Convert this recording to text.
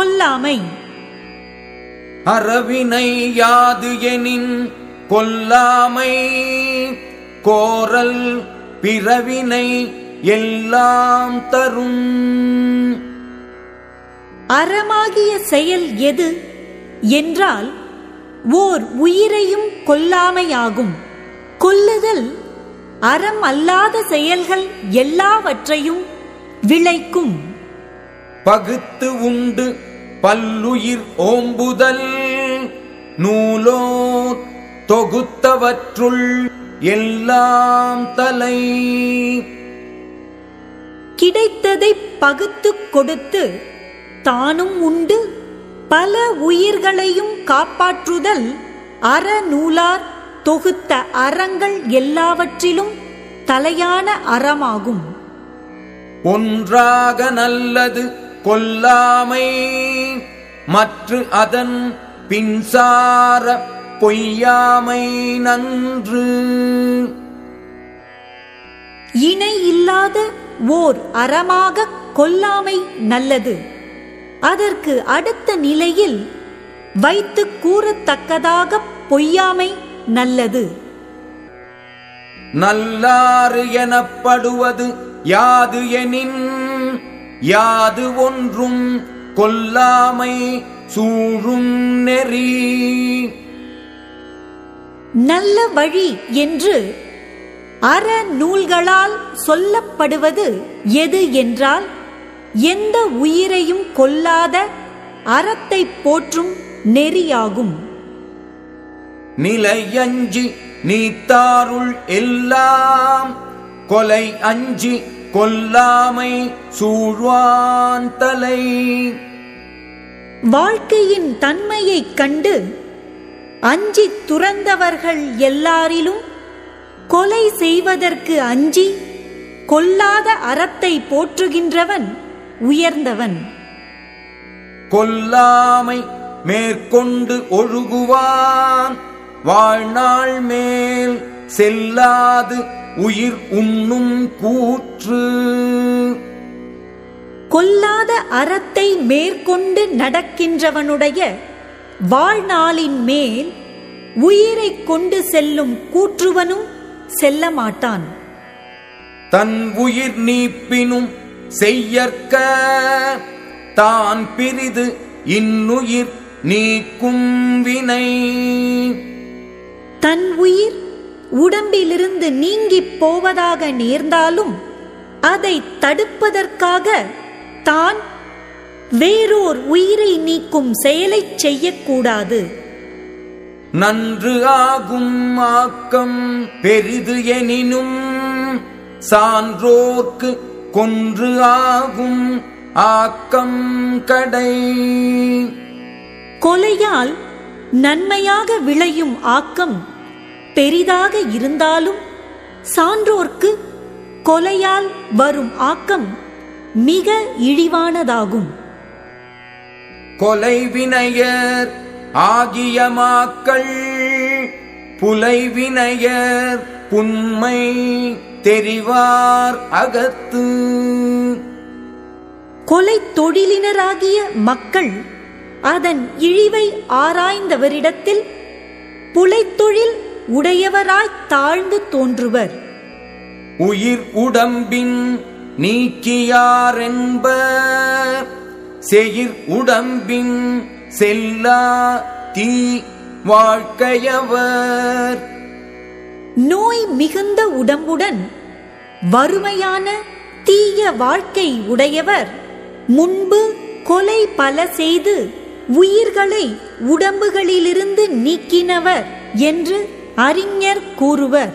கொல்லாமை. அறவினை யாது எனின் கொல்லாமை. கோரல் பிறவினை எல்லாம் தரும். அறமாகிய செயல் எது? என்றால் ஓர் உயிரையும் கொல்லாமையாகும். கொல்லுதல் அறம் அல்லாத செயல்கள் எல்லாவற்றையும் விளைக்கும். பகுத்து உண்டு பல்லுயிர் ஓம்புதல் நூலோர் தொகுத்தவற்றுள் எல்லாம் தலை. கிடைத்ததை பகுத்துக் கொடுத்து தானும் உண்டு பல உயிர்களையும் காப்பாற்றுதல் அறநூலார் தொகுத்த அறங்கள் எல்லாவற்றிலும் தலையான அறமாகும். ஒன்றாக நல்லது கொல்லாமை மற்ற அதன் பின்சார பொய்யாமை நன்று. இணை இல்லாத ஓர் அறமாக கொல்லாமை நல்லது. அதற்கு அடுத்த நிலையில் வைத்து கூறத்தக்கதாக பொய்யாமை நல்லது. நல்லாறு எனப்படுவது யாது எனின் யாது ஒன்றும் கொல்லாமை சூழும் நெறி. நல்ல வழி என்று அற நூல்களால் சொல்லப்படுவது எது என்றால் எந்த உயிரையும் கொல்லாத அறத்தை போற்றும் நெறியாகும். நிலையஞ்சி நீத்தாருள் எல்லாம் கொலை அஞ்சி கொல்லாமை சூழ்வான் தலை. வாழ்க்கையின் தன்மையைக் கண்டு அஞ்சி துறந்தவர்கள் எல்லாரிலும் கொலை செய்வதற்கு அஞ்சி கொல்லாத அறத்தை போற்றுகின்றவன் உயர்ந்தவன். கொல்லாமை மேற்கொண்டு ஒழுகுவான். வாழ்நாள் மேல் செல்லாது உயிர் உண்ணும் கூற்று. கொல்லாத அறத்தை மேற்கொண்டு நடக்கின்றவனுடைய வாழ்நாளின் மேல் உயிரைக் கொண்டு செல்லும் கூற்றுவனும் செல்ல மாட்டான் தன் உயிர் நீப்பினும் செய்யற்க தான் பிரிது இன்னுயிர் நீக்கும் வினை. தன் உயிர் உடம்பிலிருந்து நீங்கிப் போவதாக நேர்ந்தாலும் அதை தடுப்பதற்காக தான் வேறோர் உயிரை நீக்கும் செயலைச் செய்யக்கூடாது. நன்று ஆகும் ஆக்கம் பெரிது எனினும் சான்றோர்க்கு கொன்று ஆகும் ஆக்கம் கடை. கொலையால் நன்மையாக விளையும் ஆக்கம் பெரிதாக இருந்தாலும் சான்றோர்க்கு கொலையால் வரும் ஆக்கம் மிக இழிவானதாகும். கொலை வினையர் ஆகிய மாக்கள் புலை வினையர் புன்மை தெரிவார் அகத்து. கொலை தொழிலினராகிய மக்கள் அதன் இழிவை ஆராய்ந்தவரிடத்தில் புலைத்தொழில் உடையவராய் தாழ்ந்து தோன்றுவர். உயிர் உடம்பின் நீக்கியாரென்ப செயிர் உடம்பின் செல்லா தீ வாழ்க்கையவர் நோய் மிகுந்த உடம்புடன் வறுமையான தீய வாழ்க்கை உடையவர். முன்பு கொலை பல செய்து உயிர்களை உடம்புகளிலிருந்து நீக்கினவர் என்று அறிஞர் கூறுவர்